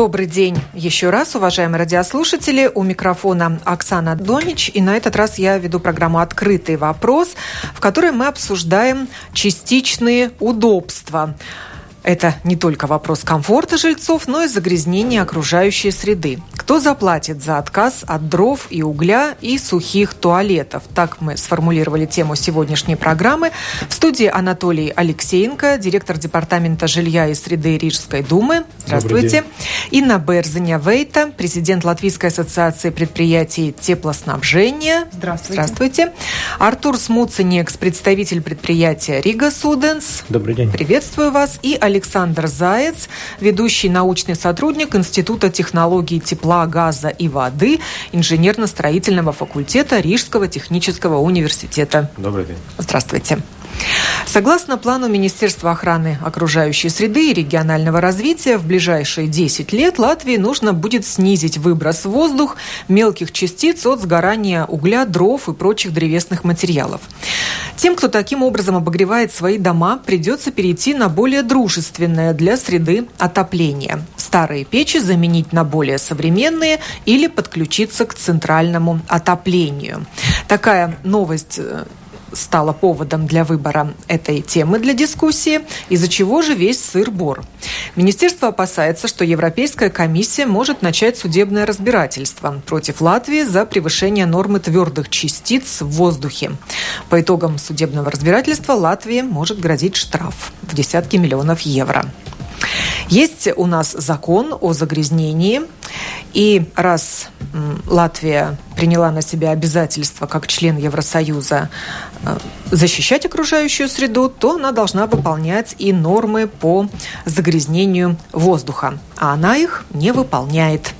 Добрый день еще раз, уважаемые радиослушатели. У микрофона Оксана Донич. И на этот раз я веду программу «Открытый вопрос», в которой мы обсуждаем частичные удобства это не только вопрос комфорта жильцов, но и загрязнения окружающей среды. Кто заплатит за отказ от дров и угля и сухих туалетов? Так мы сформулировали тему сегодняшней программы. В студии Анатолий Алексеенко, директор департамента жилья и среды Рижской думы. Здравствуйте. Инна Берзиня Вейта, президент Латвийской ассоциации предприятий теплоснабжения. Здравствуйте. Здравствуйте. Артур Смуцинекс, представитель предприятия Рига Суденс. Добрый день. Приветствую вас. И Александр Заяц, ведущий научный сотрудник Института технологий тепла, газа и воды инженерно-строительного факультета Рижского технического университета. Добрый день. Здравствуйте. Согласно плану Министерства охраны окружающей среды и регионального развития, в ближайшие 10 лет Латвии нужно будет снизить выброс в воздух мелких частиц от сгорания угля, дров и прочих древесных материалов. Тем, кто таким образом обогревает свои дома, придется перейти на более дружественное для среды отопление. Старые печи заменить на более современные или подключиться к центральному отоплению. Такая новость э, стало поводом для выбора этой темы для дискуссии, из-за чего же весь сыр-бор. Министерство опасается, что Европейская комиссия может начать судебное разбирательство против Латвии за превышение нормы твердых частиц в воздухе. По итогам судебного разбирательства Латвии может грозить штраф в десятки миллионов евро. Есть у нас закон о загрязнении, и раз Латвия приняла на себя обязательство как член Евросоюза э, защищать окружающую среду, то она должна выполнять и нормы по загрязнению воздуха, а она их не выполняет.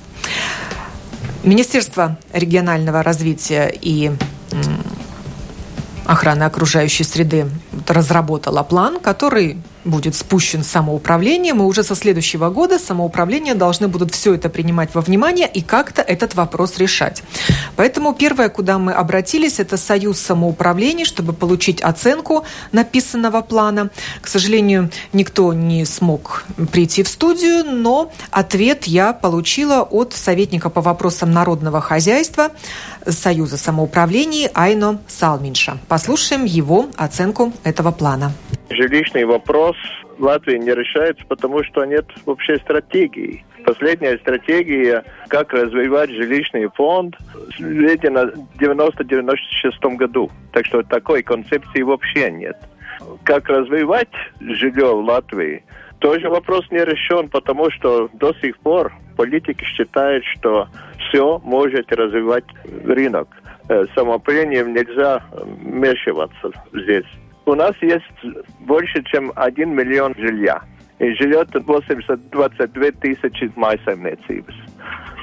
Министерство регионального развития и охраны окружающей среды разработало план, который будет спущен самоуправлением, и уже со следующего года самоуправления должны будут все это принимать во внимание и как-то этот вопрос решать. Поэтому первое, куда мы обратились, это Союз самоуправлений, чтобы получить оценку написанного плана. К сожалению, никто не смог прийти в студию, но ответ я получила от советника по вопросам народного хозяйства Союза самоуправлений Айно Салминша. Послушаем его оценку этого плана. Жилищный вопрос в Латвии не решается, потому что нет вообще стратегии. Последняя стратегия, как развивать жилищный фонд, введена в 90-96 году. Так что такой концепции вообще нет. Как развивать жилье в Латвии, тоже вопрос не решен, потому что до сих пор политики считают, что все может развивать рынок. Э, самоуправлением нельзя вмешиваться здесь. У нас есть больше, чем 1 миллион жилья. И живет 822 тысячи майсовнецības.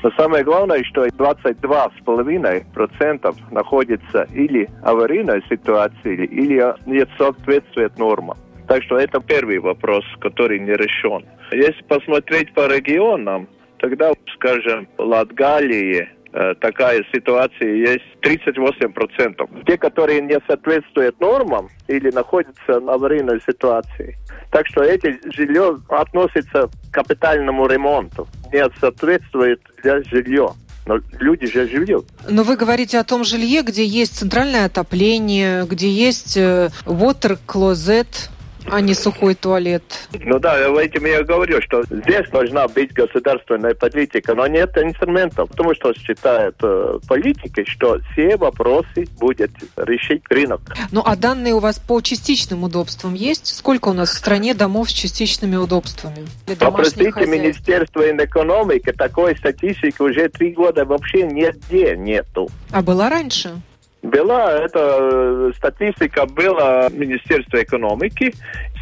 Но самое главное, что 22,5% находится или аварийной ситуации, или не соответствует нормам. Так что это первый вопрос, который не решен. Если посмотреть по регионам, тогда, скажем, Латгалии такая ситуация есть 38%. Те, которые не соответствуют нормам или находятся в аварийной ситуации. Так что эти жилье относится к капитальному ремонту. Не соответствует для жилья. Но люди же живут. Но вы говорите о том жилье, где есть центральное отопление, где есть э, water closet, а не сухой туалет. Ну да, я этим я говорю, что здесь должна быть государственная политика, но нет инструментов, потому что считают э, политики, что все вопросы будет решить рынок. Ну а данные у вас по частичным удобствам есть? Сколько у нас в стране домов с частичными удобствами? Попросите Министерство экономики, такой статистики уже три года вообще нигде нету. А была раньше? Была эта э, статистика была Министерства экономики.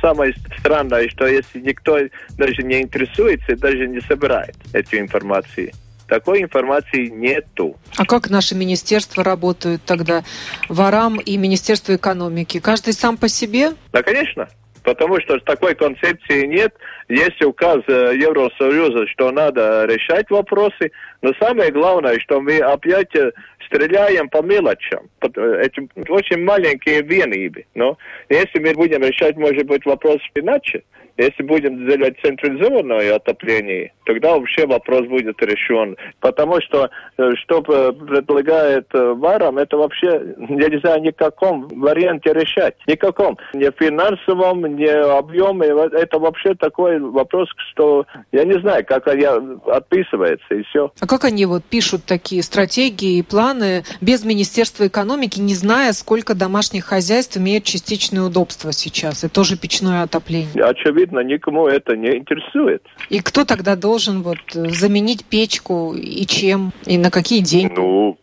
Самое странное, что если никто даже не интересуется, даже не собирает эту информацию, такой информации нету. А как наши министерства работают тогда? Ворам и Министерство экономики? Каждый сам по себе? Да, конечно. Потому что такой концепции нет. Есть указ э, Евросоюза, что надо решать вопросы. Но самое главное, что мы опять э, стреляем по мелочам. Эти очень маленькие венибы. Но если мы будем решать, может быть, вопрос иначе, если будем делать централизованное отопление, тогда вообще вопрос будет решен. Потому что, э, что предлагает э, Варам, это вообще нельзя никаком варианте решать. Никаком. Ни финансовом, ни объеме. Это вообще такой вопрос, что я не знаю, как я отписывается и все. А как они вот пишут такие стратегии и планы без Министерства экономики, не зная, сколько домашних хозяйств имеют частичное удобство сейчас, и тоже печное отопление? Очевидно видно, никому это не интересует. И кто тогда должен вот заменить печку и чем, и на какие деньги? Ну,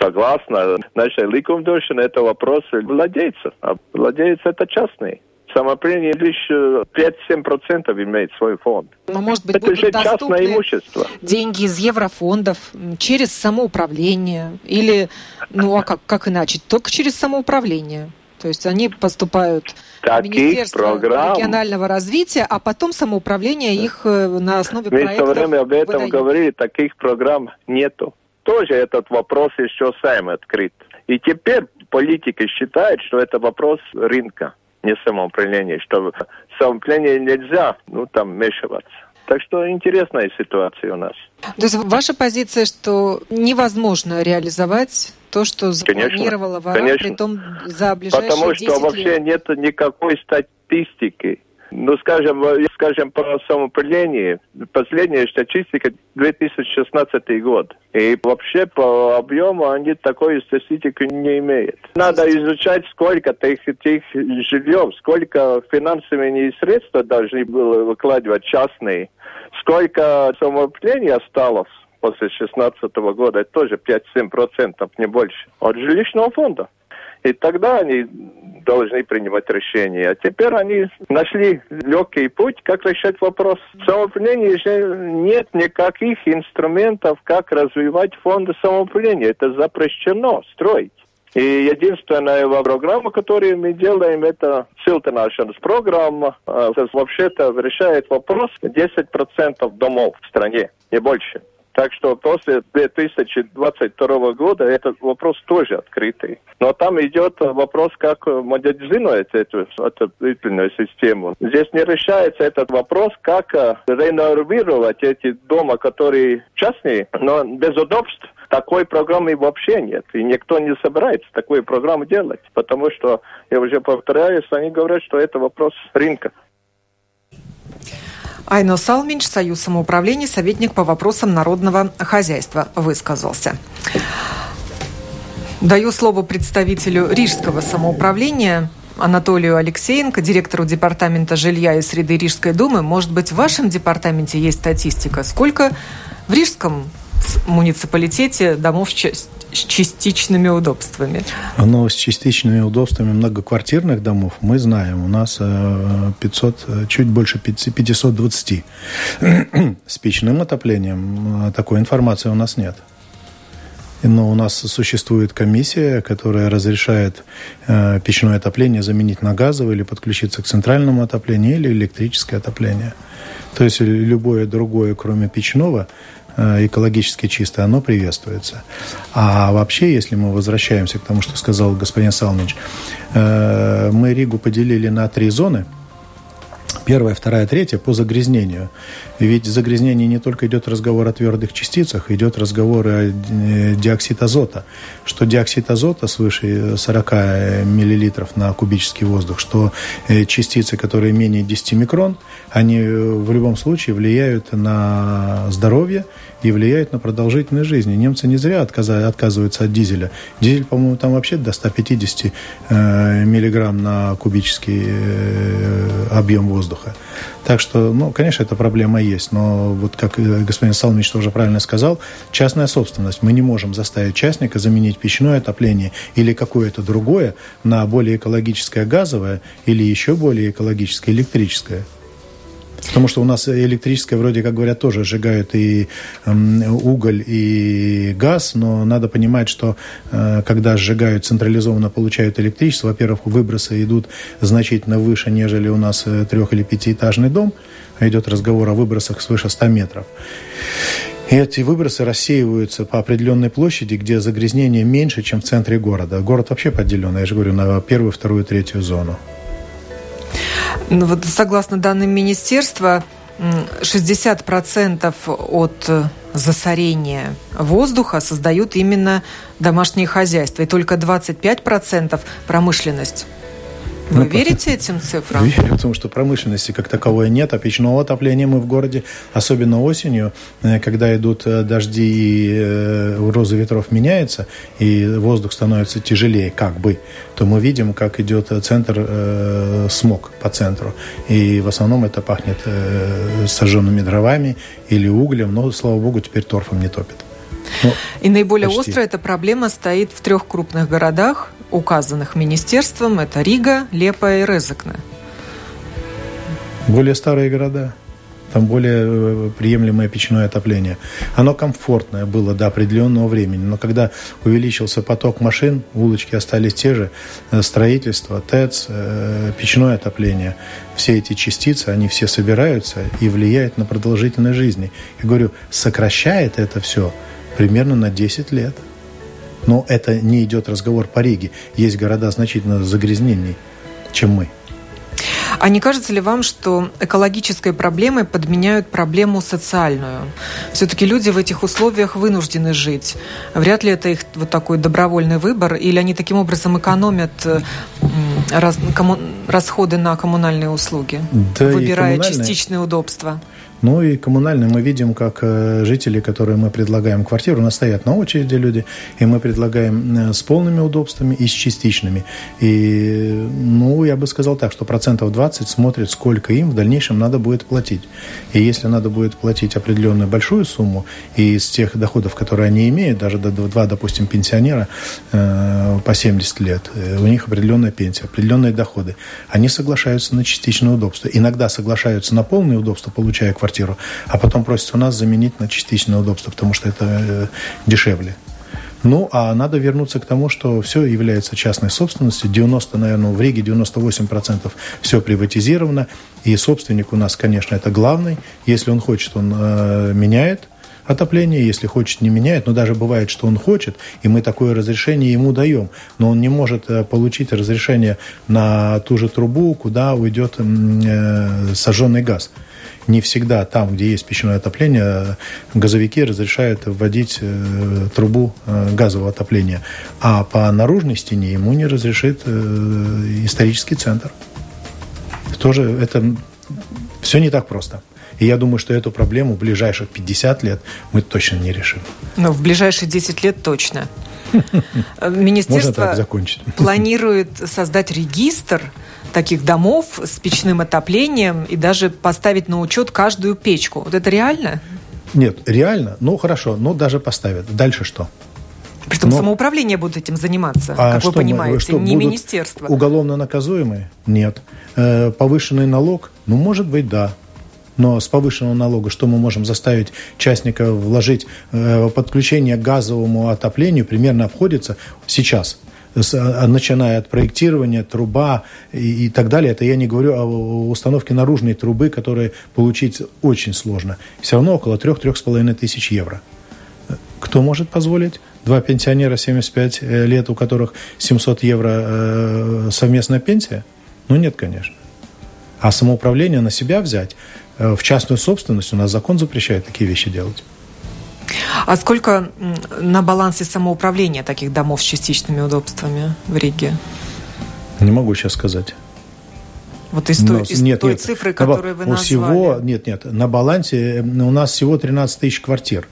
согласно нашей ликумдошине, это вопрос владельца. А владелец это частный. Самоопределение лишь 5-7% имеет свой фонд. Но, может быть, это же частное имущество. деньги из еврофондов через самоуправление или, ну а как, как иначе, только через самоуправление. То есть они поступают Таких в Министерство программ... регионального развития, а потом самоуправление их э, на основе Мы проектов Мы все время об этом выдает. говорили, таких программ нету. Тоже этот вопрос еще сам открыт. И теперь политики считают, что это вопрос рынка, не самоуправления, что самоуправление нельзя, ну, там, вмешиваться. Так что интересная ситуация у нас. То есть ваша позиция, что невозможно реализовать то, что запланировала ВАРА, конечно. при том за ближайшие Потому что вообще лет. нет никакой статистики. Ну, скажем, скажем, по самоуправлению, последняя статистика 2016 год. И вообще по объему они такой статистики не имеют. Надо изучать, сколько этих, этих жильев, сколько финансовые средства должны были выкладывать частные, сколько самоуправления осталось после 2016 года, это тоже 5-7%, не больше, от жилищного фонда. И тогда они должны принимать решения. А теперь они нашли легкий путь, как решать вопрос. В самоуправлении же нет никаких инструментов, как развивать фонды самоуправления. Это запрещено строить. И единственная программа, которую мы делаем, это Siltināšanas программа. А, вообще-то решает вопрос 10% домов в стране, не больше. Так что после 2022 года этот вопрос тоже открытый. Но там идет вопрос, как модернизировать эту отопительную систему. Здесь не решается этот вопрос, как реновировать эти дома, которые частные, но без удобств такой программы вообще нет. И никто не собирается такую программу делать, потому что, я уже повторяюсь, они говорят, что это вопрос рынка. Айно Салминч, Союз самоуправления, советник по вопросам народного хозяйства, высказался. Даю слово представителю Рижского самоуправления Анатолию Алексеенко, директору Департамента жилья и среды Рижской думы. Может быть, в вашем департаменте есть статистика? Сколько в Рижском муниципалитете домов с частичными удобствами? Но с частичными удобствами многоквартирных домов мы знаем. У нас 500, э, чуть больше 520. С печным отоплением э, такой информации у нас нет. Но у нас существует комиссия, которая разрешает э, печное отопление заменить на газовое или подключиться к центральному отоплению или электрическое отопление. То есть любое другое, кроме печного, Э, экологически чистое, оно приветствуется. А вообще, если мы возвращаемся к тому, что сказал господин Салмич, э, мы Ригу поделили на три зоны – Первая, вторая, третья по загрязнению. Ведь загрязнение не только идет разговор о твердых частицах, идет разговор о э, диоксид азота. Что диоксид азота свыше 40 миллилитров на кубический воздух, что э, частицы, которые менее 10 микрон, они в любом случае влияют на здоровье и влияют на продолжительность жизни. Немцы не зря отказываются от дизеля. Дизель, по-моему, там вообще до 150 э, миллиграмм на кубический объем воздуха. Так что, ну, конечно, эта проблема есть, но вот как господин Салмич тоже правильно сказал, частная собственность. Мы не можем заставить частника заменить печное отопление или какое-то другое на более экологическое газовое или еще более экологическое электрическое. Потому что у нас электрическое, вроде как говорят, тоже сжигают и уголь, и газ, но надо понимать, что э, когда сжигают централизованно, получают электричество, во-первых, выбросы идут значительно выше, нежели у нас э, трех- или пятиэтажный дом. Идет разговор о выбросах свыше 100 метров. И эти выбросы рассеиваются по определенной площади, где загрязнение меньше, чем в центре города. Город вообще поделен, я же говорю, на первую, вторую, третью зону. Ну, вот согласно данным министерства, 60% от засорения воздуха создают именно домашние хозяйства, и только 25% промышленность. Вы ну, верите этим цифрам? Верю, потому что промышленности как таковой нет, а печного отопления мы в городе, особенно осенью, э, когда идут э, дожди и э, розы ветров меняется, и воздух становится тяжелее, как бы, то мы видим, как идет центр э, смог по центру. И в основном это пахнет э, сожженными дровами или углем, но, слава богу, теперь торфом не топит. Ну, и наиболее почти. острая эта проблема стоит в трех крупных городах указанных министерством. Это Рига, Лепа и Резекне. Более старые города. Там более э, приемлемое печное отопление. Оно комфортное было до определенного времени, но когда увеличился поток машин, улочки остались те же, э, строительство, ТЭЦ, э, печное отопление, все эти частицы, они все собираются и влияют на продолжительность жизни. Я говорю, сокращает это все примерно на 10 лет. Но это не идет разговор по Риге. Есть города значительно загрязненней, чем мы. А не кажется ли вам, что экологической проблемой подменяют проблему социальную? Все-таки люди в этих условиях вынуждены жить. Вряд ли это их вот такой добровольный выбор, или они таким образом экономят раз, кому, расходы на коммунальные услуги, да выбирая частичные удобства? Ну и коммунальные мы видим, как э, жители, которые мы предлагаем квартиру, у нас стоят на очереди люди, и мы предлагаем э, с полными удобствами и с частичными. И, ну, я бы сказал так, что процентов 20 смотрят, сколько им в дальнейшем надо будет платить. И если надо будет платить определенную большую сумму, из тех доходов, которые они имеют, даже до два, допустим, пенсионера э, по 70 лет, э, у них определенная пенсия, определенные доходы, они соглашаются на частичное удобство. Иногда соглашаются на полное удобство, получая квартиру, а потом просят у нас заменить на частичное удобство, потому что это э, дешевле. Ну, а надо вернуться к тому, что все является частной собственностью. 90, наверное, в Риге 98% все приватизировано. И собственник у нас, конечно, это главный. Если он хочет, он э, меняет отопление, если хочет, не меняет. Но даже бывает, что он хочет, и мы такое разрешение ему даем. Но он не может э, получить разрешение на ту же трубу, куда уйдет э, сожженный газ не всегда там, где есть печное отопление, газовики разрешают вводить э, трубу э, газового отопления. А по наружной стене ему не разрешит э, исторический центр. Тоже это все не так просто. И я думаю, что эту проблему в ближайших 50 лет мы точно не решим. Но в ближайшие 10 лет точно. Министерство планирует создать регистр таких домов с печным отоплением и даже поставить на учет каждую печку. Вот это реально? Нет, реально. Ну, хорошо, ну, даже поставят. Дальше что? Притом Но... самоуправление будет этим заниматься, а как вы понимаете, мы, что, не министерство. Уголовно наказуемые? Нет. Э, повышенный налог? Ну, может быть, да. Но с повышенного налога что мы можем заставить частника вложить? Э, подключение к газовому отоплению примерно обходится сейчас – начиная от проектирования, труба и, и так далее. Это я не говорю о установке наружной трубы, которую получить очень сложно. Все равно около 3-3,5 тысяч евро. Кто может позволить? Два пенсионера 75 э, лет, у которых 700 евро э, совместная пенсия? Ну, нет, конечно. А самоуправление на себя взять, э, в частную собственность, у нас закон запрещает такие вещи делать. А сколько на балансе самоуправления таких домов с частичными удобствами в Риге? Не могу сейчас сказать. Вот из, той, из нет, той нет, цифры, которую вы назвали. Всего, нет, нет, на балансе у нас всего 13 тысяч квартир.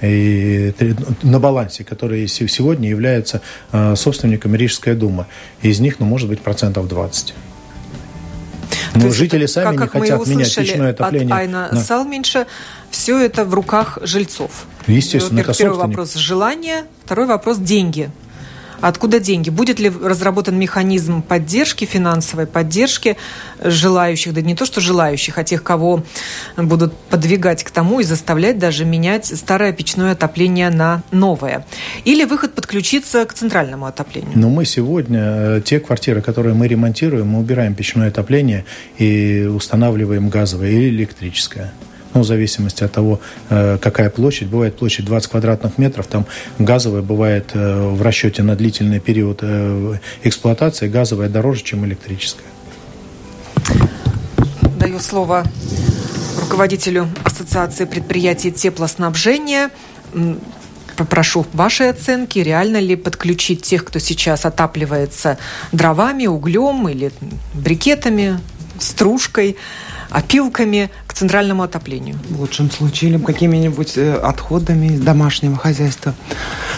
И на балансе, которые сегодня являются а, собственниками Рижская дума. Из них, ну, может быть, процентов 20. Но жители это, сами как, не как хотят менять печное отопление. От Айна да. Салменьша, все это в руках жильцов. Естественно, это Первый вопрос – желание, второй вопрос – деньги. Откуда деньги? Будет ли разработан механизм поддержки, финансовой поддержки желающих, да не то что желающих, а тех, кого будут подвигать к тому и заставлять даже менять старое печное отопление на новое? Или выход подключиться к центральному отоплению? Но мы сегодня, э, те квартиры, которые мы ремонтируем, мы убираем печное отопление и устанавливаем газовое или электрическое ну, в зависимости от того, э, какая площадь. Бывает площадь 20 квадратных метров, там газовая бывает э, в расчете на длительный период э, эксплуатации, газовая дороже, чем электрическая. Даю слово руководителю Ассоциации предприятий теплоснабжения. Попрошу вашей оценки, реально ли подключить тех, кто сейчас отапливается дровами, углем или брикетами, стружкой опилками к центральному отоплению. В лучшем случае, или какими-нибудь э, отходами домашнего хозяйства.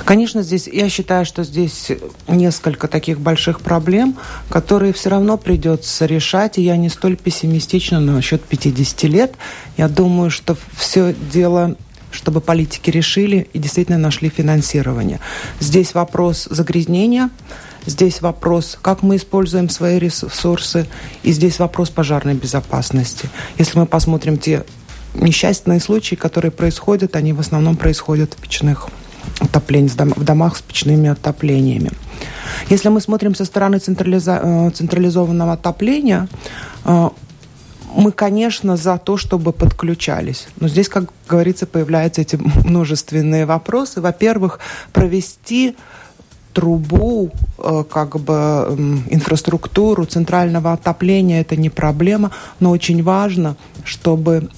Конечно, здесь, я считаю, что здесь несколько таких больших проблем, которые все равно придется решать, и я не столь пессимистична насчет 50 лет. Я думаю, что все дело чтобы политики решили и действительно нашли финансирование. Здесь вопрос загрязнения, Здесь вопрос, как мы используем свои ресурсы, и здесь вопрос пожарной безопасности. Если мы посмотрим те несчастные случаи, которые происходят, они в основном происходят в печных отоплений, в домах с печными отоплениями. Если мы смотрим со стороны централиза э, централизованного отопления, э, мы, конечно, за то, чтобы подключались. Но здесь, как говорится, появляются эти множественные вопросы. Во-первых, провести трубу, э, как бы инфраструктуру центрального отопления это не проблема, но очень важно, чтобы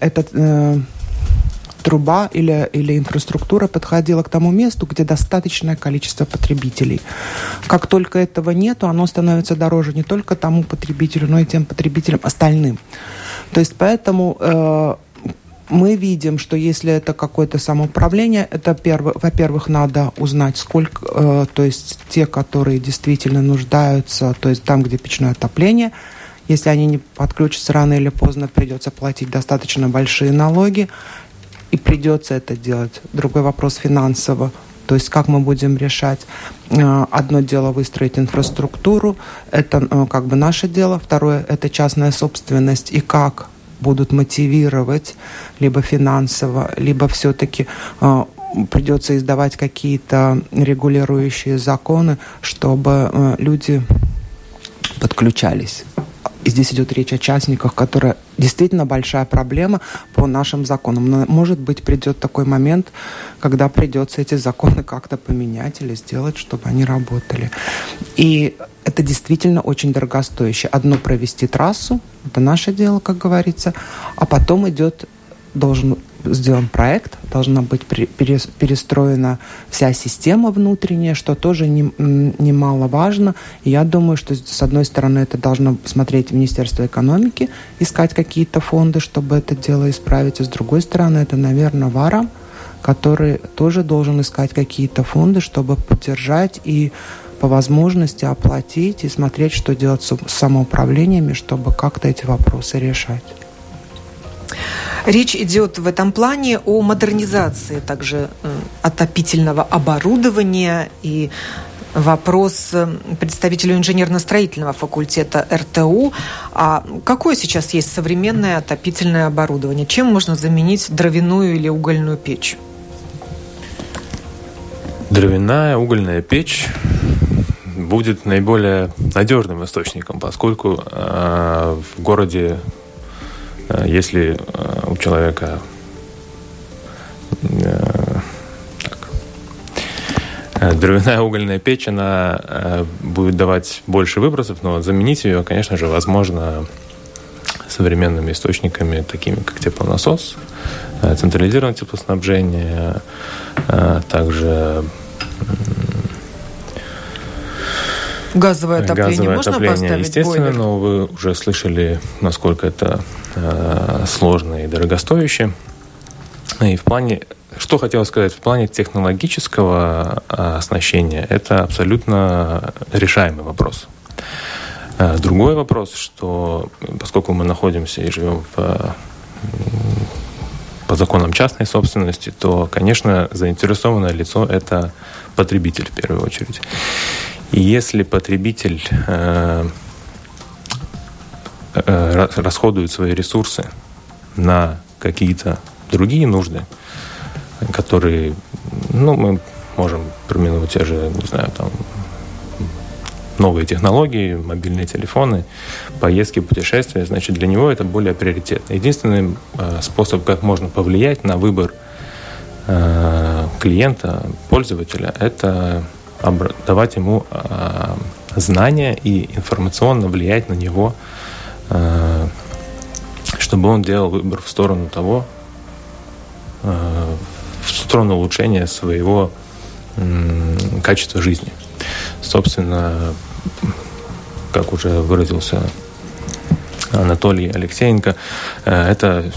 этот э, труба или, или инфраструктура подходила к тому месту, где достаточное количество потребителей. Как только этого нету, оно становится дороже не только тому потребителю, но и тем потребителям остальным. То есть поэтому э, мы видим, что если это какое-то самоуправление, это, во-первых, надо узнать, сколько, э, то есть те, которые действительно нуждаются, то есть там, где печное отопление, если они не подключатся рано или поздно, придется платить достаточно большие налоги, и придется это делать. Другой вопрос финансово. То есть как мы будем решать? Э, одно дело выстроить инфраструктуру, это э, как бы наше дело. Второе – это частная собственность. И как будут мотивировать либо финансово, либо все-таки э, придется издавать какие-то регулирующие законы, чтобы э, люди подключались. Здесь идет речь о частниках, которая действительно большая проблема по нашим законам. Но, может быть, придет такой момент, когда придется эти законы как-то поменять или сделать, чтобы они работали. И это действительно очень дорогостоящее. Одно провести трассу, это наше дело, как говорится, а потом идет должен сделан проект, должна быть перестроена вся система внутренняя, что тоже немаловажно. И я думаю, что с одной стороны это должно смотреть Министерство экономики, искать какие-то фонды, чтобы это дело исправить, а с другой стороны это, наверное, ВАРА, который тоже должен искать какие-то фонды, чтобы поддержать и по возможности оплатить и смотреть, что делать с самоуправлениями, чтобы как-то эти вопросы решать. Речь идет в этом плане о модернизации также отопительного оборудования и вопрос представителю инженерно-строительного факультета РТУ. А какое сейчас есть современное отопительное оборудование? Чем можно заменить дровяную или угольную печь? Дровяная угольная печь будет наиболее надежным источником, поскольку э, в городе если э, у человека э, дровяная угольная печь, она будет давать больше выбросов, но заменить ее, конечно же, возможно современными источниками, такими как теплонасос, централизированное теплоснабжение, также Газовое отопление Газовое можно отопление, поставить естественно, бойлер? но вы уже слышали, насколько это э, сложно и дорогостоящее. И в плане, что хотел сказать, в плане технологического э, оснащения, это абсолютно решаемый вопрос. Другой вопрос, что поскольку мы находимся и живем в по законам частной собственности, то, конечно, заинтересованное лицо – это потребитель в первую очередь. И если потребитель э, расходует свои ресурсы на какие-то другие нужды, которые, ну, мы можем променять те же, не знаю, там, новые технологии, мобильные телефоны, поездки, путешествия, значит, для него это более приоритетно. Единственный э, способ, как можно повлиять на выбор э, клиента, пользователя, это давать ему знания и информационно влиять на него, чтобы он делал выбор в сторону того, в сторону улучшения своего качества жизни. Собственно, как уже выразился Анатолий Алексеенко, э, это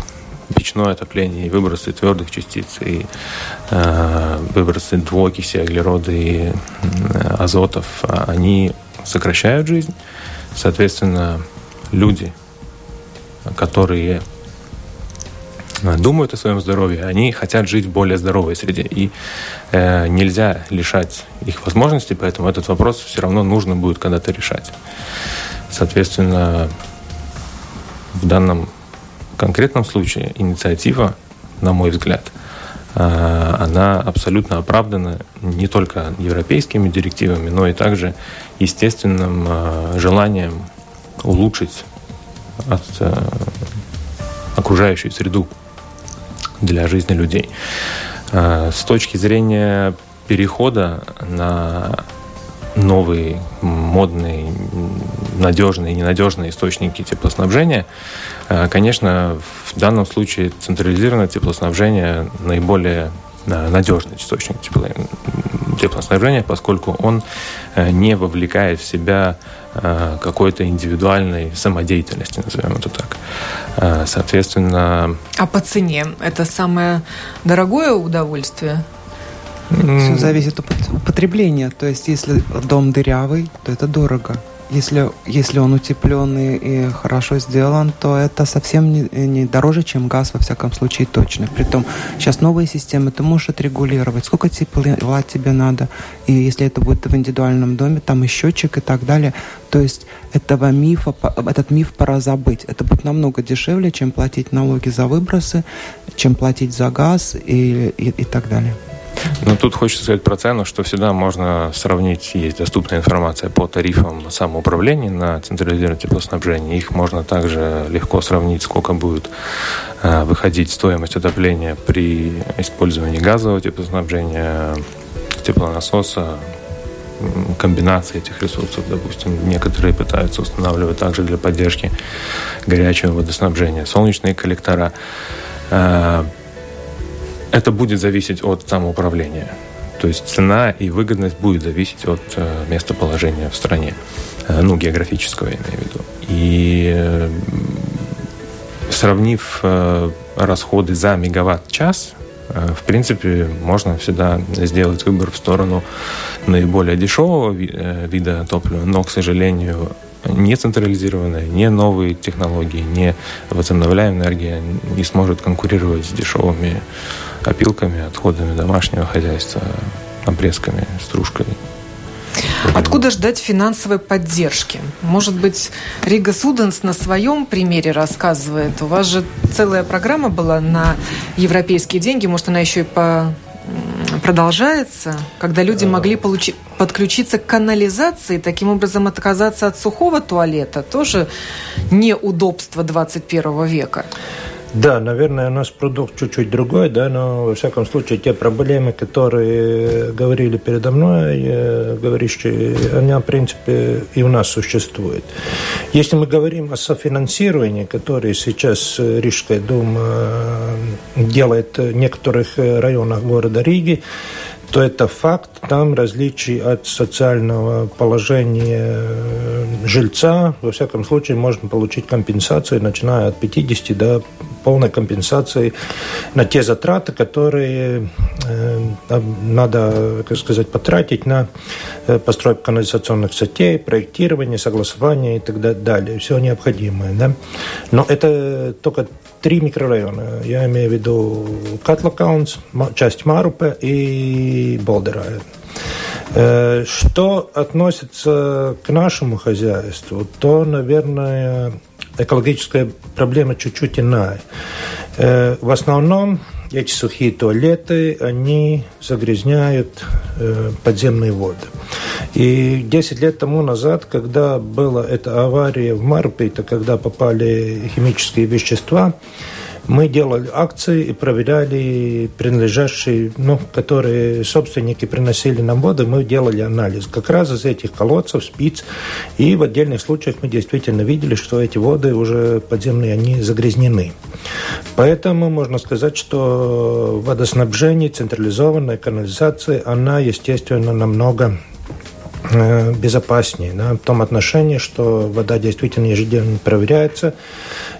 печное отопление и выбросы твердых частиц, и э, выбросы двуокиси, углерода и азотов, а они сокращают жизнь. Соответственно, люди, которые думают о своем здоровье, они хотят жить в более здоровой среде. И э, нельзя лишать их возможностей, поэтому этот вопрос все равно нужно будет когда-то решать. Соответственно, в данном конкретном случае инициатива, на мой взгляд, э, она абсолютно оправдана не только европейскими директивами, но и также естественным э, желанием улучшить от, э, окружающую среду для жизни людей. А, с точки зрения перехода на новые, модные, надежные и ненадежные источники теплоснабжения, а, конечно, в данном случае централизированное теплоснабжение наиболее а, надежный источник теплоснабжения, поскольку он не вовлекает в себя Э, какой-то индивидуальной самодеятельности, назовем это так. Э, соответственно... А по цене это самое дорогое удовольствие? Все зависит от потребления. То есть, если дом дырявый, то это дорого. Если, если он утепленный и хорошо сделан, то это совсем не, не дороже, чем газ, во всяком случае, точно. Притом, сейчас новые системы, ты можешь отрегулировать, сколько тепла тебе надо, и если это будет в индивидуальном доме, там и счетчик и так далее. То есть этого мифа, этот миф пора забыть. Это будет намного дешевле, чем платить налоги за выбросы, чем платить за газ и, и, и так далее. Ну, тут хочется сказать про цену, что всегда можно сравнить, есть доступная информация по тарифам самоуправления на централизированное теплоснабжение. Их можно также легко сравнить, сколько будет э, выходить стоимость отопления при использовании газового теплоснабжения, теплонасоса, комбинации этих ресурсов, допустим, некоторые пытаются устанавливать также для поддержки горячего водоснабжения, солнечные коллектора. Э, это будет зависеть от самоуправления. То есть цена и выгодность будет зависеть от э, местоположения в стране, э, ну, географического, я имею в виду. И сравнив э, расходы за мегаватт-час, в принципе, можно всегда сделать выбор в сторону наиболее дешевого ви вида топлива, но, к сожалению, не централизированная, не новые технологии, не возобновляемая энергия не сможет конкурировать с дешевыми опилками, отходами домашнего хозяйства, обрезками, стружкой. Откуда ждать финансовой поддержки? Может быть, Рига Суденс на своем примере рассказывает. У вас же целая программа была на европейские деньги. Может, она еще и по продолжается, когда люди могли получить, подключиться к канализации, таким образом отказаться от сухого туалета, тоже неудобство 21 века. Да, наверное, у нас продукт чуть-чуть другой, да, но во всяком случае те проблемы, которые говорили передо мной, э, говорящие, они, в принципе, и у нас существуют. Если мы говорим о софинансировании, которое сейчас Рижская дума э, делает в некоторых районах города Риги, то это факт, там различий от социального положения жильца, во всяком случае, можно получить компенсацию, начиная от 50 до полной компенсации на те затраты, которые надо, как сказать, потратить на постройку канализационных сетей, проектирование, согласование и так далее. Все необходимое. Да? Но это только три микрорайона. Я имею в виду Катлакаунс, часть Марупе и Болдерая. Что относится к нашему хозяйству, то, наверное, экологическая проблема чуть-чуть иная. В основном эти сухие туалеты, они загрязняют э, подземные воды. И 10 лет тому назад, когда была эта авария в Марпейте, когда попали химические вещества, мы делали акции и проверяли принадлежащие, ну, которые собственники приносили нам воду, мы делали анализ. Как раз из этих колодцев, спиц. И в отдельных случаях мы действительно видели, что эти воды уже подземные, они загрязнены. Поэтому можно сказать, что водоснабжение, централизованная канализация, она, естественно, намного безопаснее, да, в том отношении, что вода действительно ежедневно проверяется,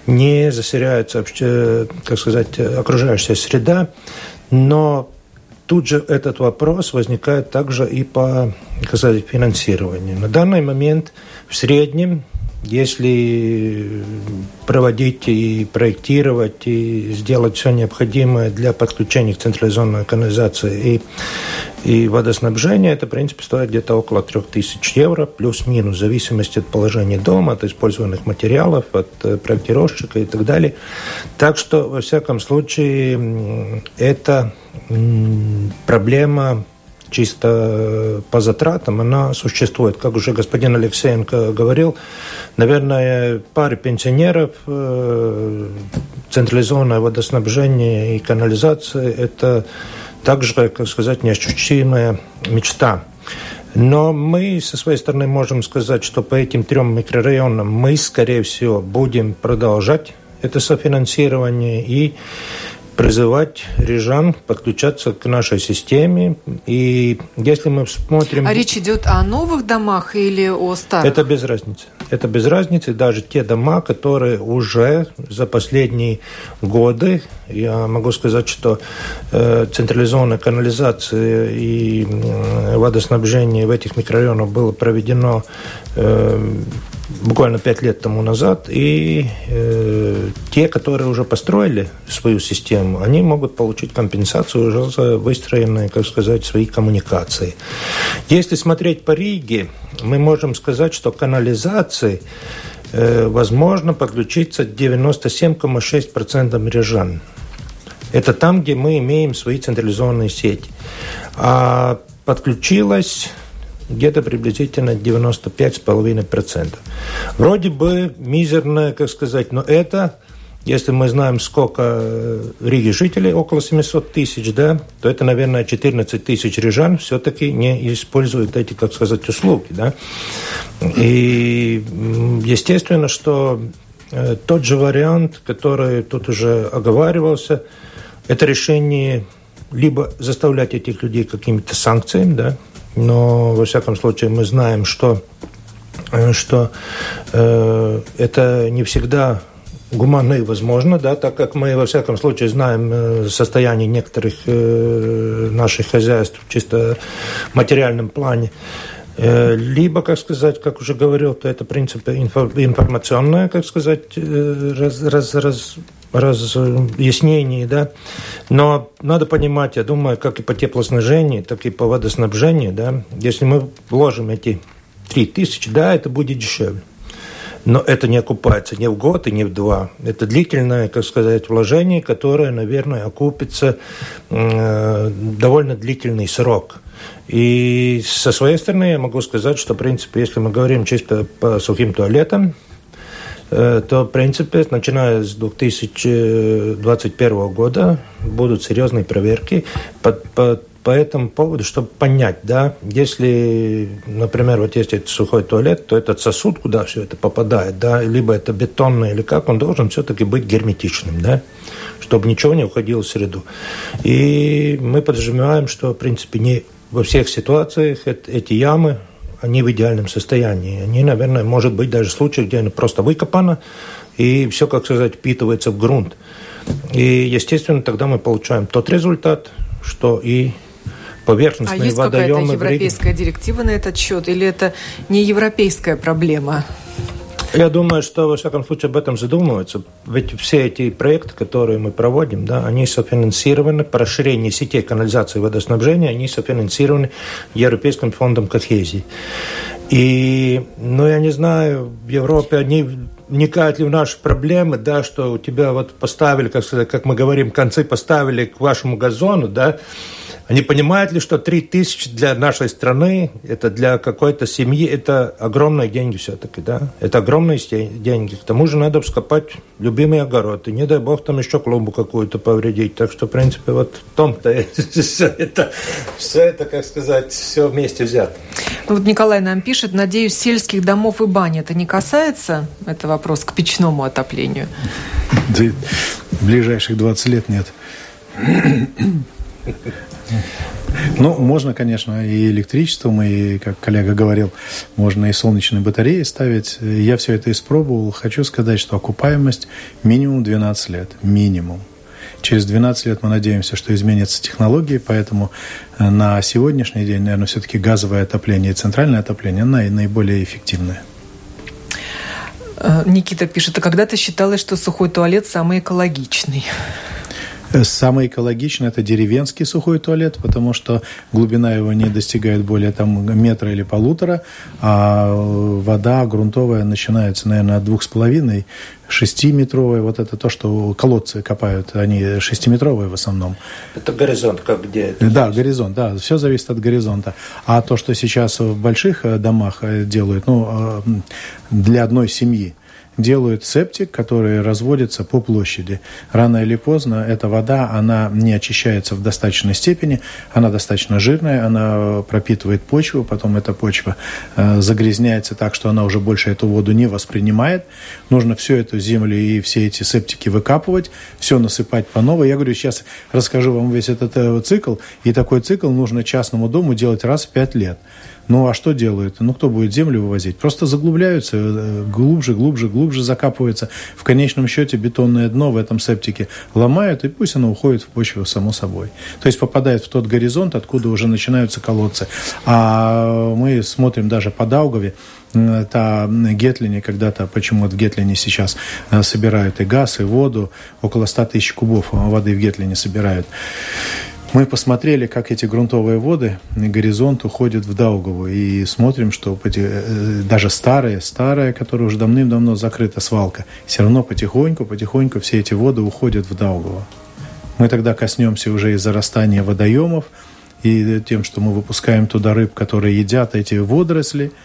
не засоряется вообще, как сказать, окружающая среда, но тут же этот вопрос возникает также и по как сказать, финансированию. На данный момент в среднем если проводить и проектировать и сделать все необходимое для подключения к централизованной канализации и, и водоснабжения, это, в принципе, стоит где-то около 3000 евро, плюс-минус, в зависимости от положения дома, от использованных материалов, от э, проектировщика и так далее. Так что, во всяком случае, это проблема чисто по затратам, она существует. Как уже господин Алексеенко говорил, наверное, паре пенсионеров, э, централизованное водоснабжение и канализация – это также, как сказать, неощутимая мечта. Но мы со своей стороны можем сказать, что по этим трем микрорайонам мы, скорее всего, будем продолжать это софинансирование и призывать рижан подключаться к нашей системе. И если мы смотрим... А речь идет о новых домах или о старых? Это без разницы. Это без разницы. Даже те дома, которые уже за последние годы, я могу сказать, что э, централизованная канализация и э, водоснабжение в этих микрорайонах было проведено э, буквально пять лет тому назад, и э, те, которые уже построили свою систему, они могут получить компенсацию уже за выстроенные, как сказать, свои коммуникации. Если смотреть по Риге, мы можем сказать, что канализации э, возможно подключиться 97,6% рижан. Это там, где мы имеем свои централизованные сети. А подключилось где-то приблизительно 95,5%. Вроде бы мизерное, как сказать, но это, если мы знаем, сколько э, в Риге жителей, около 700 тысяч, да, то это, наверное, 14 тысяч рижан все-таки не используют эти, как сказать, услуги, да. И естественно, что э, тот же вариант, который тут уже оговаривался, это решение либо заставлять этих людей какими-то санкциями, да, но, во всяком случае, мы знаем, что, э, что э, это не всегда гуманно и возможно, да, так как мы, во всяком случае, знаем э, состояние некоторых э, наших хозяйств в чисто материальном плане. Либо, как сказать, как уже говорил, то это принцип информационное, как сказать, раз, раз, раз, разъяснений, да. Но надо понимать, я думаю, как и по теплоснабжению, так и по водоснабжению, да, если мы вложим эти три тысячи, да, это будет дешевле. Но это не окупается ни в год и ни в два. Это длительное, как сказать, вложение, которое, наверное, окупится э, довольно длительный срок. И со своей стороны я могу сказать, что, в принципе, если мы говорим чисто по сухим туалетам, то, в принципе, начиная с 2021 года будут серьезные проверки по, по, по этому поводу, чтобы понять, да, если, например, вот есть этот сухой туалет, то этот сосуд, куда все это попадает, да, либо это бетонный, или как, он должен все-таки быть герметичным, да, чтобы ничего не уходило в среду. И мы подразумеваем, что, в принципе, не во всех ситуациях эти ямы они в идеальном состоянии. Они, наверное, может быть даже случаи, где они просто выкопано, и все, как сказать, впитывается в грунт. И, естественно, тогда мы получаем тот результат, что и поверхностные а есть водоемы... какая-то европейская директива на этот счет, или это не европейская проблема? Я думаю, что, во всяком случае, об этом задумываются. Ведь все эти проекты, которые мы проводим, да, они софинансированы по расширению сетей канализации и водоснабжения, они софинансированы Европейским фондом кохезии. И, ну, я не знаю, в Европе они вникают ли в наши проблемы, да, что у тебя вот поставили, как сказать, как мы говорим, концы поставили к вашему газону, да, они понимают ли, что 3 тысячи для нашей страны, это для какой-то семьи, это огромные деньги все-таки, да? Это огромные деньги. К тому же надо вскопать любимый огород. И не дай бог там еще клумбу какую-то повредить. Так что, в принципе, вот в том-то все это, все это, как сказать, все вместе взято. Ну, вот Николай нам пишет, надеюсь, сельских домов и бань это не касается? Это вопрос к печному отоплению. Да, ближайших 20 лет нет. Ну, можно, конечно, и электричеством, и, как коллега говорил, можно и солнечные батареи ставить. Я все это испробовал. Хочу сказать, что окупаемость минимум 12 лет. Минимум. Через 12 лет мы надеемся, что изменятся технологии, поэтому э, на сегодняшний день, наверное, все-таки газовое отопление и центральное отопление наиболее эффективное. Э, Никита пишет, а когда-то считалось, что сухой туалет самый экологичный. Самый экологичный – это деревенский сухой туалет, потому что глубина его не достигает более там, метра или полутора, а вода грунтовая начинается, наверное, от двух с половиной, шестиметровая. Вот это то, что колодцы копают, они шестиметровые в основном. Это горизонт, как где? Да, горизонт, да, все зависит от горизонта. А то, что сейчас в больших э, домах э, делают, ну, э, для одной семьи, делают септик, который разводится по площади. Рано или поздно эта вода, она не очищается в достаточной степени, она достаточно жирная, она пропитывает почву, потом эта почва э, загрязняется так, что она уже больше эту воду не воспринимает. Нужно всю эту землю и все эти септики выкапывать, все насыпать по новой. Я говорю, сейчас расскажу вам весь этот э, цикл, и такой цикл нужно частному дому делать раз в пять лет. Ну, а что делают? Ну, кто будет землю вывозить? Просто заглубляются, э, глубже, глубже, глубже закапываются. В конечном счете бетонное дно в этом септике ломают, и пусть оно уходит в почву само собой. То есть попадает в тот горизонт, откуда уже начинаются колодцы. А мы смотрим даже по Даугаве, это Гетлине когда-то, почему в Гетлине сейчас э, собирают и газ, и воду, около 100 тысяч кубов воды в Гетлине собирают. Мы посмотрели, как эти грунтовые воды на горизонт уходят в Даугаву. И смотрим, что э, даже старые, старые, которые уже давным-давно закрыта свалка, все равно потихоньку, потихоньку все эти воды уходят в Даугаву. Мы тогда коснемся уже и зарастания водоемов, и тем, что мы выпускаем туда рыб, которые едят эти водоросли –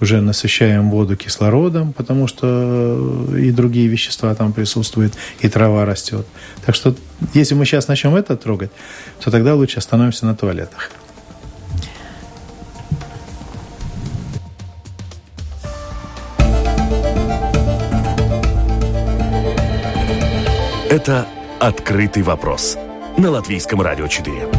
уже насыщаем воду кислородом, потому что и другие вещества там присутствуют, и трава растет. Так что, если мы сейчас начнем это трогать, то тогда лучше остановимся на туалетах. Это «Открытый вопрос» на Латвийском радио 4.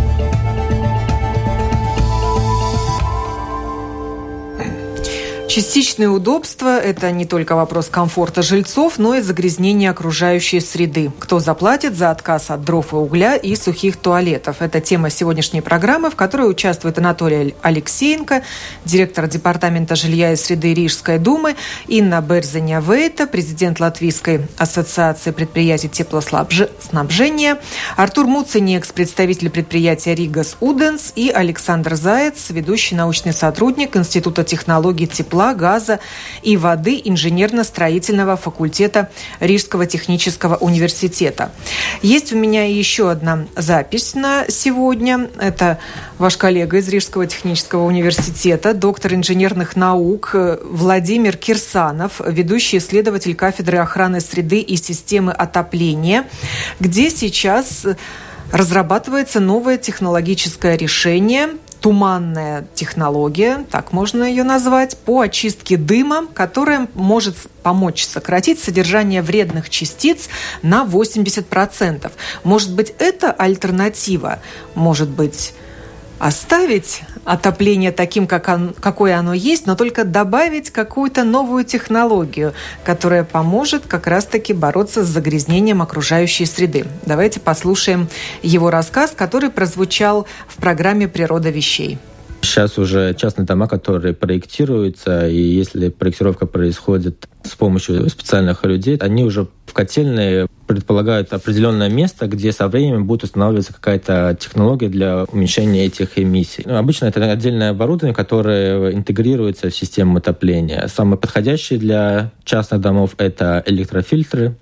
Частичные удобства – это не только вопрос комфорта жильцов, но и загрязнения окружающей среды. Кто заплатит за отказ от дров и угля и сухих туалетов? Это тема сегодняшней программы, в которой участвует Анатолий Алексеенко, директор Департамента жилья и среды Рижской думы, Инна Берзаня-Вейта, президент Латвийской ассоциации предприятий теплоснабжения, Артур Муцинекс, представитель предприятия Ригас Уденс и Александр Заяц, ведущий научный сотрудник Института технологий тепла тепла, газа и воды инженерно-строительного факультета Рижского технического университета. Есть у меня еще одна запись на сегодня. Это ваш коллега из Рижского технического университета, доктор инженерных наук Владимир Кирсанов, ведущий исследователь кафедры охраны среды и системы отопления, где сейчас разрабатывается новое технологическое решение туманная технология, так можно ее назвать, по очистке дыма, которая может помочь сократить содержание вредных частиц на 80%. Может быть, это альтернатива? Может быть, оставить отопление таким, как он, какое оно есть, но только добавить какую-то новую технологию, которая поможет как раз-таки бороться с загрязнением окружающей среды. Давайте послушаем его рассказ, который прозвучал в программе «Природа вещей». Сейчас уже частные дома, которые проектируются, и если проектировка происходит с помощью специальных людей, они уже в котельной предполагают определенное место, где со временем будет устанавливаться какая-то технология для уменьшения этих эмиссий. Ну, обычно это отдельное оборудование, которое интегрируется в систему отопления. Самые подходящие для частных домов это электрофильтры,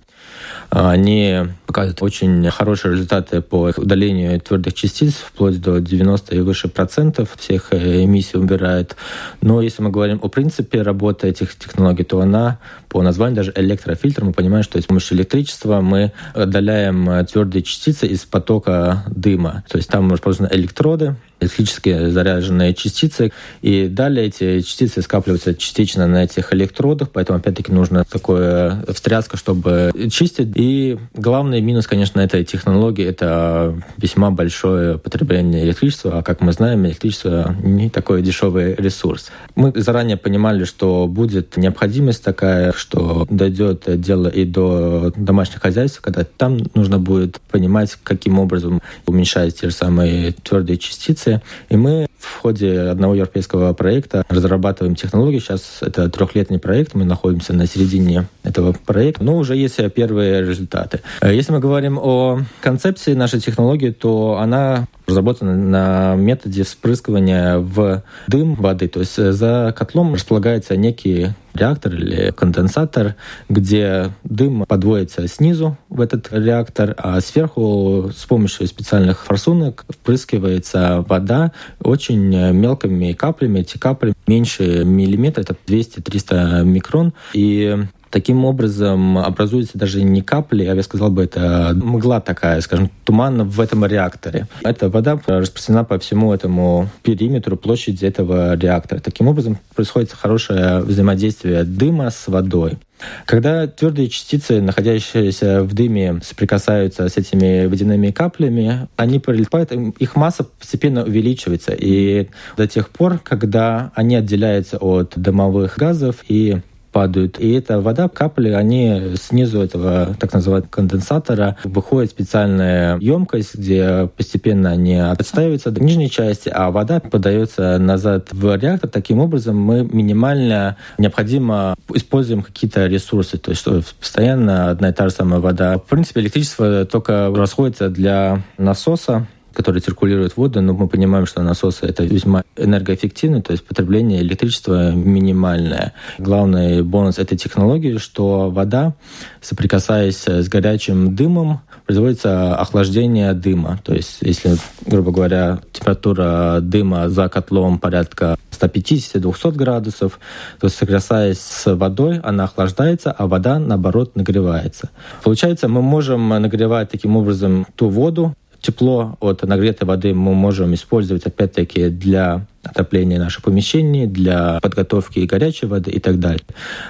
они показывают очень хорошие результаты по удалению твердых частиц, вплоть до 90 и выше процентов всех э, эмиссий убирает. Но если мы говорим о принципе работы этих технологий, то она по названию даже электрофильтр. Мы понимаем, что с помощью электричества мы отдаляем э, твердые частицы из потока дыма. То есть там расположены электроды, электрически заряженные частицы, и далее эти частицы скапливаются частично на этих электродах, поэтому опять-таки нужно такое встряска, чтобы чистить. И главный минус, конечно, этой технологии — это весьма большое потребление электричества, а как мы знаем, электричество не такой дешевый ресурс. Мы заранее понимали, что будет необходимость такая, что дойдет дело и до домашних хозяйств, когда там нужно будет понимать, каким образом уменьшать те же самые твердые частицы. И мы в ходе одного европейского проекта разрабатываем технологии. Сейчас это трехлетний проект, мы находимся на середине этого проекта, но уже есть первые результаты. Если мы говорим о концепции нашей технологии, то она разработана на методе вспрыскивания в дым воды. То есть за котлом располагается некий реактор или конденсатор, где дым подводится снизу в этот реактор, а сверху с помощью специальных форсунок впрыскивается вода очень мелкими каплями. Эти капли меньше миллиметра, это 200-300 микрон. И Таким образом образуется даже не капли, а я сказал бы, это мгла такая, скажем, туман в этом реакторе. Эта вода распространена по всему этому периметру площади этого реактора. Таким образом происходит хорошее взаимодействие дыма с водой. Когда твердые частицы, находящиеся в дыме, соприкасаются с этими водяными каплями, они прилипают, их масса постепенно увеличивается. И до тех пор, когда они отделяются от дымовых газов и падают. И эта вода, капли, они снизу этого так называемого конденсатора выходит специальная емкость, где постепенно они отстаиваются до нижней части, а вода подается назад в реактор. Таким образом, мы минимально необходимо используем какие-то ресурсы, то есть что постоянно одна и та же самая вода. В принципе, электричество только расходится для насоса, которые циркулируют в воду, но мы понимаем, что насосы это весьма энергоэффективно, то есть потребление электричества минимальное. Главный бонус этой технологии, что вода, соприкасаясь с горячим дымом, производится охлаждение дыма. То есть, если, грубо говоря, температура дыма за котлом порядка 150-200 градусов, то соприкасаясь с водой, она охлаждается, а вода, наоборот, нагревается. Получается, мы можем нагревать таким образом ту воду, Тепло от нагретой воды мы можем использовать, опять-таки, для отопления наших помещений, для подготовки горячей воды и так далее.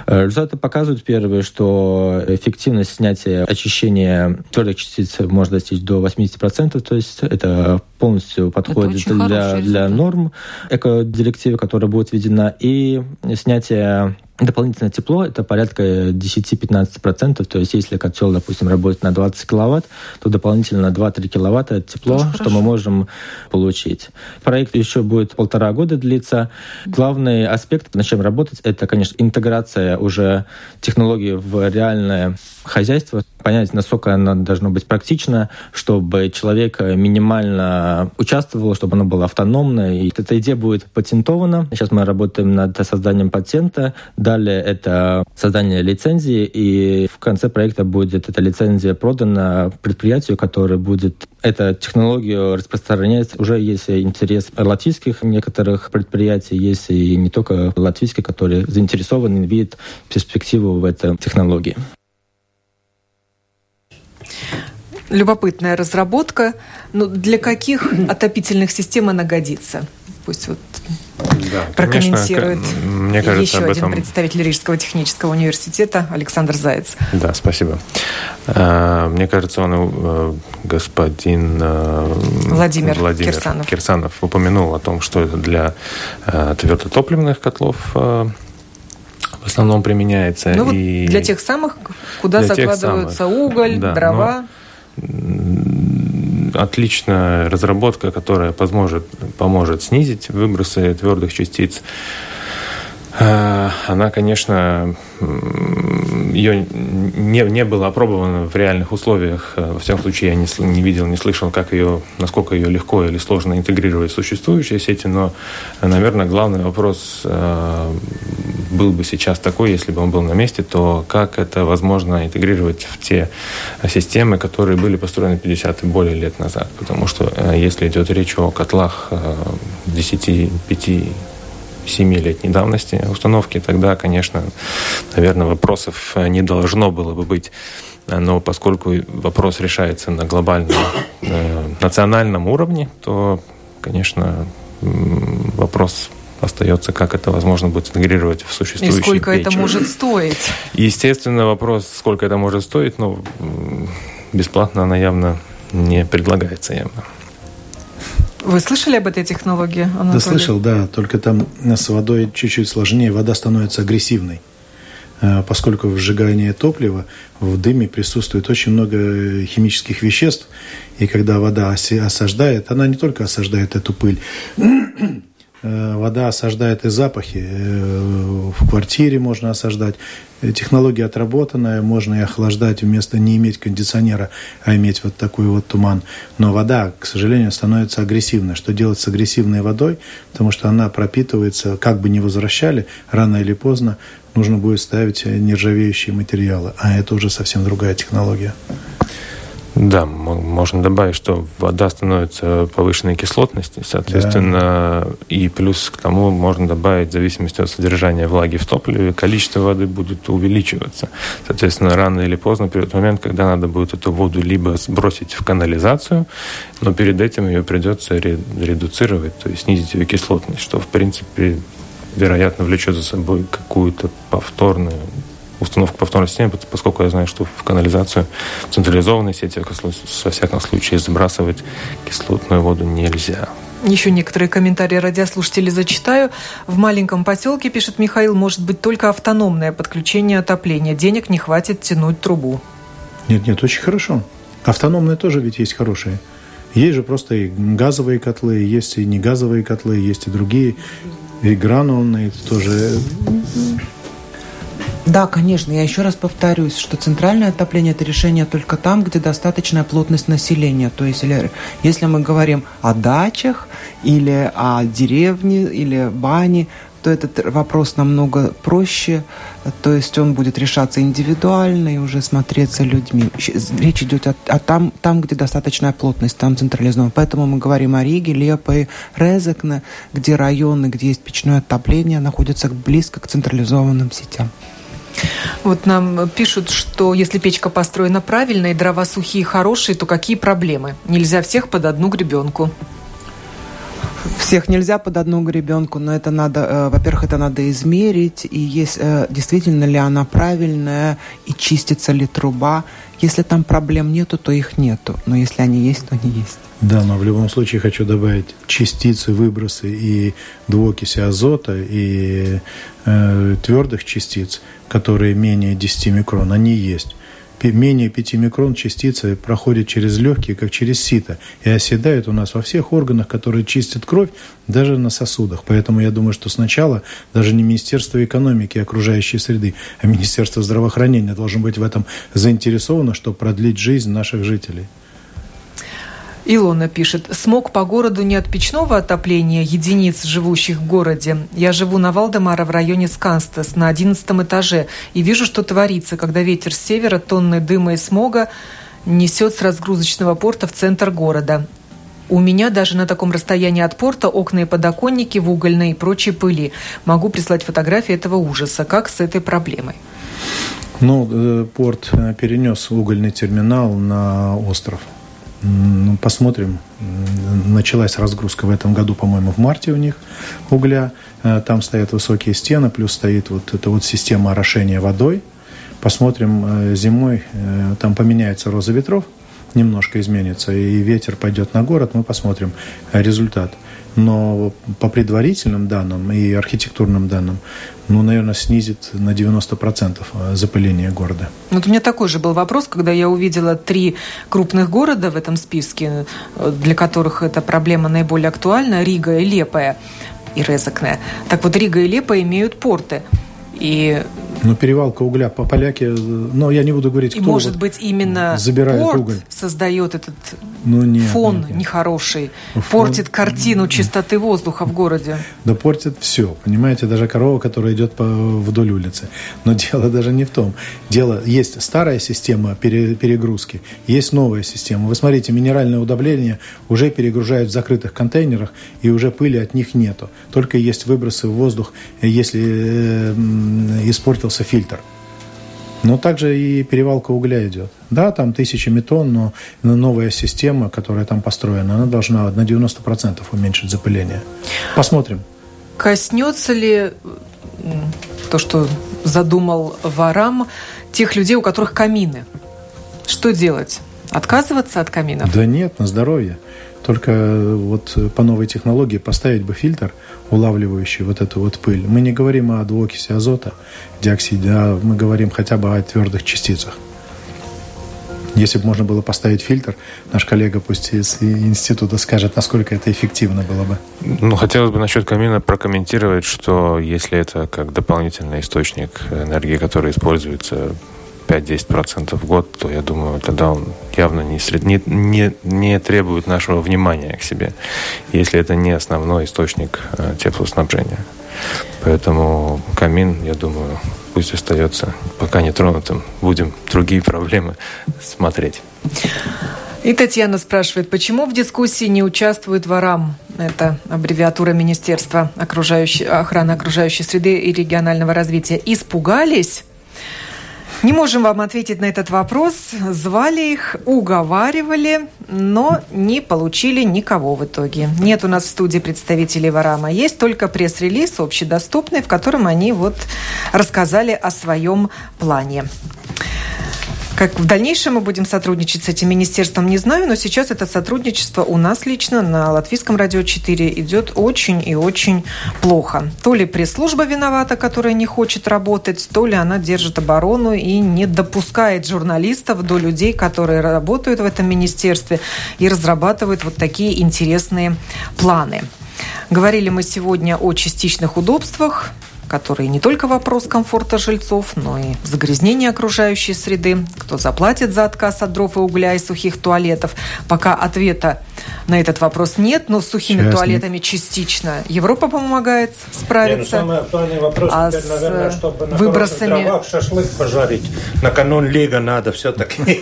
Э, результаты показывают первые, что эффективность снятия очищения твердых частиц может достичь до 80%, то есть это полностью подходит это для, для норм экодирективы, которая будет введена, и снятие Дополнительное тепло – это порядка 10-15%. То есть если котел, допустим, работает на 20 киловатт, то дополнительно 2-3 киловатта тепло, Тоже что хорошо. мы можем получить. Проект еще будет полтора года длиться. Главный аспект, на чем работать, это, конечно, интеграция уже технологий в реальное хозяйство, понять, насколько оно должно быть практично, чтобы человек минимально участвовал, чтобы оно было автономно. И эта идея будет патентована. Сейчас мы работаем над созданием патента. Далее это создание лицензии, и в конце проекта будет эта лицензия продана предприятию, которое будет эту технологию распространять. Уже есть интерес латвийских некоторых предприятий, есть и не только латвийские, которые заинтересованы, видят перспективу в этой технологии. Любопытная разработка. Но для каких отопительных систем она годится? Пусть вот да, прокомментирует конечно, мне кажется, еще об один этом... представитель Рижского технического университета Александр Заяц. Да, спасибо. А, мне кажется, он э, господин э, Владимир, Владимир Кирсанов. Кирсанов упомянул о том, что это для э, твердотопливных котлов в основном применяется. Ну, и вот для тех самых, куда для закладываются самых, уголь, да, дрова. отличная разработка, которая поможет, поможет снизить выбросы твердых частиц. Э, она, конечно, ее не, не было опробовано в реальных условиях. Э, во всяком случае, я не, не видел, не слышал, как ее, насколько ее легко или сложно интегрировать в существующие сети. Но, наверное, главный вопрос э, был бы сейчас такой, если бы он был на месте, то как это возможно интегрировать в те системы, которые были построены 50 и более лет назад. Потому что если идет речь о котлах 10, 5 семилетней давности установки, тогда, конечно, наверное, вопросов не должно было бы быть. Но поскольку вопрос решается на глобальном, э, национальном уровне, то, конечно, вопрос остается, как это возможно будет интегрировать в существующие И сколько печи. это может стоить? Естественно, вопрос, сколько это может стоить, но бесплатно она явно не предлагается явно. Вы слышали об этой технологии, Анатолий? Да, слышал, да. Только там с водой чуть-чуть сложнее. Вода становится агрессивной. Э, поскольку в сжигании топлива в дыме присутствует очень много химических веществ, и когда вода осаждает, она не только осаждает эту пыль, вода осаждает и запахи. Э, в квартире можно осаждать. Э, технология отработанная, можно и охлаждать вместо не иметь кондиционера, а иметь вот такой вот туман. Но вода, к сожалению, становится агрессивной. Что делать с агрессивной водой? Потому что она пропитывается, как бы ни возвращали, рано или поздно нужно будет ставить нержавеющие материалы. А это уже совсем другая технология. Да, можно добавить, что вода становится повышенной кислотности, соответственно, да. и плюс к тому можно добавить, в зависимости от содержания влаги в топливе, количество воды будет увеличиваться. Соответственно, рано или поздно придет момент, когда надо будет эту воду либо сбросить в канализацию, но перед этим ее придется редуцировать, то есть снизить ее кислотность, что, в принципе, вероятно, влечет за собой какую-то повторную установку повторной системы, поскольку я знаю, что в канализацию в централизованной сети, во всяком случае, сбрасывать кислотную воду нельзя. Еще некоторые комментарии радиослушателей зачитаю. В маленьком поселке, пишет Михаил, может быть только автономное подключение отопления. Денег не хватит тянуть трубу. Нет, нет, очень хорошо. Автономные тоже ведь есть хорошие. Есть же просто и газовые котлы, есть и не газовые котлы, есть и другие, и гранулные тоже да, конечно. Я еще раз повторюсь, что центральное отопление – это решение только там, где достаточная плотность населения. То есть, если мы говорим о дачах или о деревне или бане, то этот вопрос намного проще, то есть он будет решаться индивидуально и уже смотреться людьми. Речь идет о, о там, там, где достаточная плотность, там централизовано. Поэтому мы говорим о Риге, Лепе, Резекне, где районы, где есть печное отопление, находятся близко к централизованным сетям. Вот нам пишут, что если печка построена правильно и дрова сухие хорошие, то какие проблемы? Нельзя всех под одну гребенку. Всех нельзя под одну гребенку, но это надо, э, во-первых, это надо измерить, и есть, э, действительно ли она правильная, и чистится ли труба. Если там проблем нету, то их нету, но если они есть, то они есть. Да, но в любом случае хочу добавить частицы, выбросы и двуокиси азота, и э, твердых частиц, которые менее 10 микрон, они есть. Менее 5 микрон частицы проходят через легкие, как через сито, и оседают у нас во всех органах, которые чистят кровь, даже на сосудах. Поэтому я думаю, что сначала даже не Министерство экономики и окружающей среды, а Министерство здравоохранения должно быть в этом заинтересовано, чтобы продлить жизнь наших жителей. Илона пишет, смог по городу не от печного отопления единиц, живущих в городе. Я живу на Валдемара в районе Сканстас на одиннадцатом этаже и вижу, что творится, когда ветер с севера тонны дыма и смога несет с разгрузочного порта в центр города. У меня даже на таком расстоянии от порта окна и подоконники в угольной и прочей пыли. Могу прислать фотографии этого ужаса. Как с этой проблемой? Ну, э, порт э, перенес угольный терминал на остров. Посмотрим. Началась разгрузка в этом году, по-моему, в марте у них угля. Э, там стоят высокие стены, плюс стоит вот эта вот система орошения водой. Посмотрим э, зимой, э, там поменяется роза ветров, немножко изменится, и ветер пойдет на город, мы посмотрим результат. Но по предварительным данным и архитектурным данным, ну, наверное, снизит на 90% запыление города. Вот у меня такой же был вопрос, когда я увидела три крупных города в этом списке, для которых эта проблема наиболее актуальна, Рига и Лепая и Резекне. Так вот, Рига и Лепа имеют порты. И ну, перевалка угля по поляки, но я не буду говорить, и может вот быть именно забирает порт уголь. создает этот ну, нет, фон нет, нет. нехороший, фон... портит картину чистоты воздуха в городе. Да портит все, понимаете, даже корова, которая идет по, вдоль улицы. Но дело даже не в том. Дело есть старая система пере, перегрузки, есть новая система. Вы смотрите, минеральное удобрение уже перегружают в закрытых контейнерах, и уже пыли от них нету. Только есть выбросы в воздух, если э, испортился фильтр. Но также и перевалка угля идет. Да, там тысячами тонн, но новая система, которая там построена, она должна на 90% уменьшить запыление. Посмотрим. Коснется ли то, что задумал Варам, тех людей, у которых камины? Что делать? Отказываться от каминов? Да нет, на здоровье. Только вот по новой технологии поставить бы фильтр, улавливающий вот эту вот пыль. Мы не говорим о двуокиси азота, диоксиде, а мы говорим хотя бы о твердых частицах. Если бы можно было поставить фильтр, наш коллега пусть из института скажет, насколько это эффективно было бы. Ну, хотелось бы насчет камина прокомментировать, что если это как дополнительный источник энергии, который используется 5-10% в год, то я думаю, тогда он явно не, сред... не, не, не требует нашего внимания к себе, если это не основной источник э, теплоснабжения. Поэтому камин, я думаю, пусть остается пока не тронутым. Будем другие проблемы смотреть. И Татьяна спрашивает, почему в дискуссии не участвует ВАРАМ? Это аббревиатура Министерства окружающей, охраны окружающей среды и регионального развития. Испугались? Не можем вам ответить на этот вопрос. Звали их, уговаривали, но не получили никого в итоге. Нет у нас в студии представителей Варама. Есть только пресс-релиз общедоступный, в котором они вот рассказали о своем плане. Как в дальнейшем мы будем сотрудничать с этим министерством, не знаю, но сейчас это сотрудничество у нас лично на Латвийском радио 4 идет очень и очень плохо. То ли пресс-служба виновата, которая не хочет работать, то ли она держит оборону и не допускает журналистов до людей, которые работают в этом министерстве и разрабатывают вот такие интересные планы. Говорили мы сегодня о частичных удобствах, которые не только вопрос комфорта жильцов, но и загрязнение окружающей среды, кто заплатит за отказ от дров и угля и сухих туалетов. Пока ответа на этот вопрос нет, но с сухими Сейчас туалетами частично Европа помогает справиться. Не, ну, самый актуальный вопрос а теперь, наверное, чтобы на выбросами... дровах шашлык пожарить. На канун Лига надо все-таки.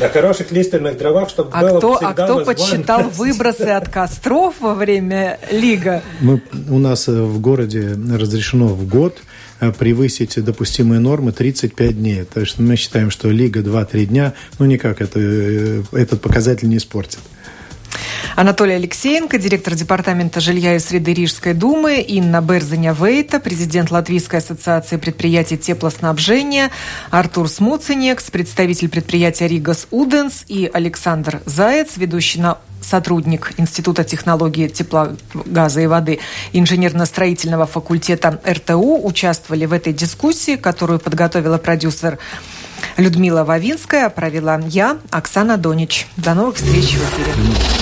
На хороших лиственных дровах, чтобы а было кто, А кто подсчитал выбросы от костров во время Лига? У нас э, в городе разрешено в год э, превысить допустимые нормы 35 дней. То есть мы считаем, что лига 2-3 дня, ну никак это, э, этот показатель не испортит. Анатолий Алексеенко, директор департамента жилья и среды Рижской думы, Инна Берзаня-Вейта, президент Латвийской ассоциации предприятий теплоснабжения, Артур Смуцинекс, представитель предприятия Ригас Уденс и Александр Заяц, ведущий на сотрудник Института технологии тепла, газа и воды инженерно-строительного факультета РТУ участвовали в этой дискуссии, которую подготовила продюсер Людмила Вавинская, провела я, Оксана Донич. До новых встреч в эфире.